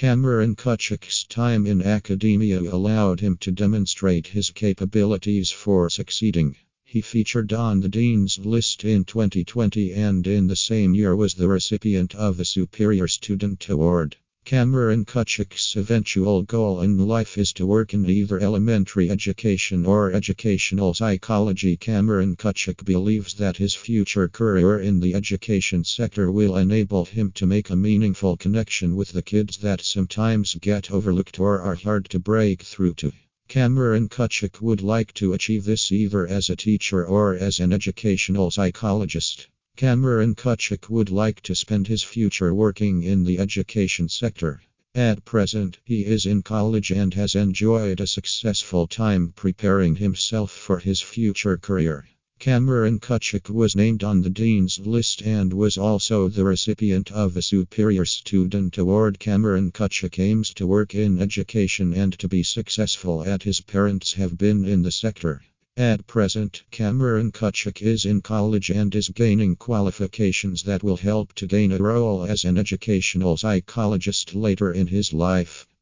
Cameron Kutchuk's time in academia allowed him to demonstrate his capabilities for succeeding. He featured on the Dean's List in 2020 and in the same year was the recipient of the Superior Student Award. Cameron Kutchuk's eventual goal in life is to work in either elementary education or educational psychology. Cameron Kutchuk believes that his future career in the education sector will enable him to make a meaningful connection with the kids that sometimes get overlooked or are hard to break through to. Cameron Kutchuk would like to achieve this either as a teacher or as an educational psychologist. Cameron Kutchuk would like to spend his future working in the education sector. At present, he is in college and has enjoyed a successful time preparing himself for his future career. Cameron Kutchuk was named on the Dean's List and was also the recipient of a Superior Student Award. Cameron Kutchuk aims to work in education and to be successful at his parents have been in the sector. At present, Cameron Kutchuk is in college and is gaining qualifications that will help to gain a role as an educational psychologist later in his life.